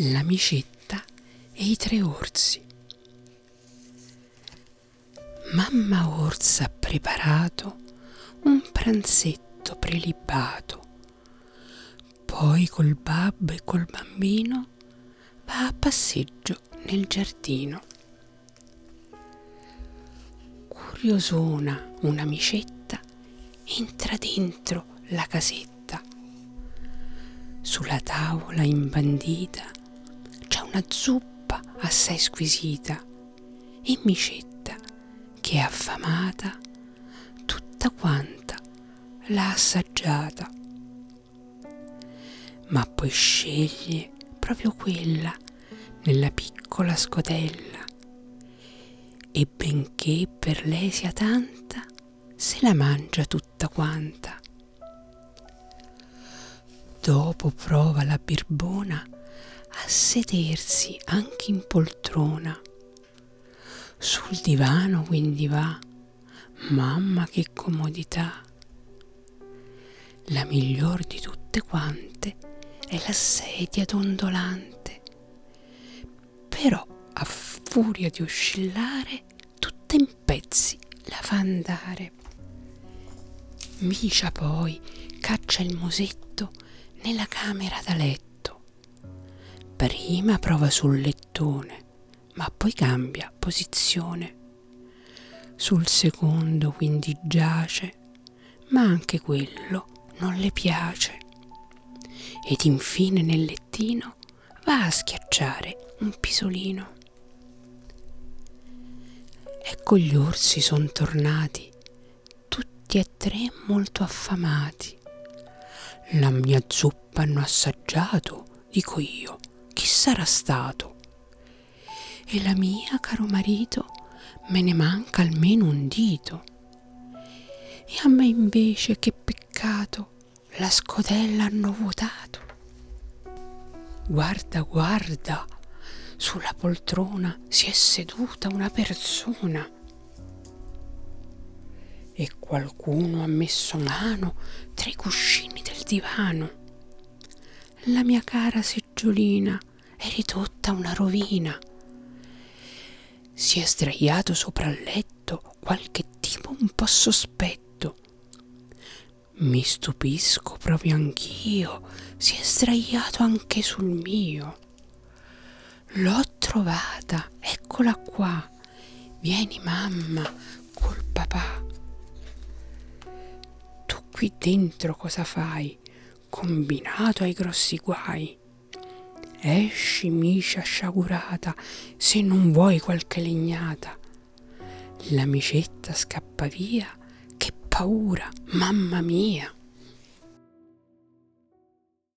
l'amicetta e i tre orsi. Mamma Orsa ha preparato un pranzetto prelibato. Poi col babbo e col bambino va a passeggio nel giardino. Curiosona un'amicetta entra dentro la casetta. Sulla tavola imbandita una zuppa assai squisita e Micetta, che è affamata, tutta quanta l'ha assaggiata. Ma poi sceglie proprio quella nella piccola scodella e benché per lei sia tanta, se la mangia tutta quanta. Dopo prova la birbona sedersi anche in poltrona. Sul divano quindi va, mamma che comodità. La miglior di tutte quante è la sedia dondolante. Però a furia di oscillare, tutta in pezzi la fa andare. Micia poi caccia il musetto nella camera da letto. Prima prova sul lettone, ma poi cambia posizione. Sul secondo quindi giace, ma anche quello non le piace. Ed infine nel lettino va a schiacciare un pisolino. Ecco gli orsi son tornati, tutti e tre molto affamati. La mia zuppa hanno assaggiato, dico io, chi sarà stato? E la mia, caro marito, me ne manca almeno un dito. E a me invece che peccato, la scodella hanno vuotato. Guarda, guarda, sulla poltrona si è seduta una persona. E qualcuno ha messo mano tra i cuscini del divano. La mia cara seggiolina è ridotta una rovina. Si è sdraiato sopra il letto qualche tipo un po' sospetto mi stupisco proprio anch'io, si è sdraiato anche sul mio. L'ho trovata, eccola qua. Vieni mamma, col papà. Tu qui dentro cosa fai? Combinato ai grossi guai. Esci, miscia sciagurata, se non vuoi qualche legnata. L'amicetta scappa via paura, mamma mia.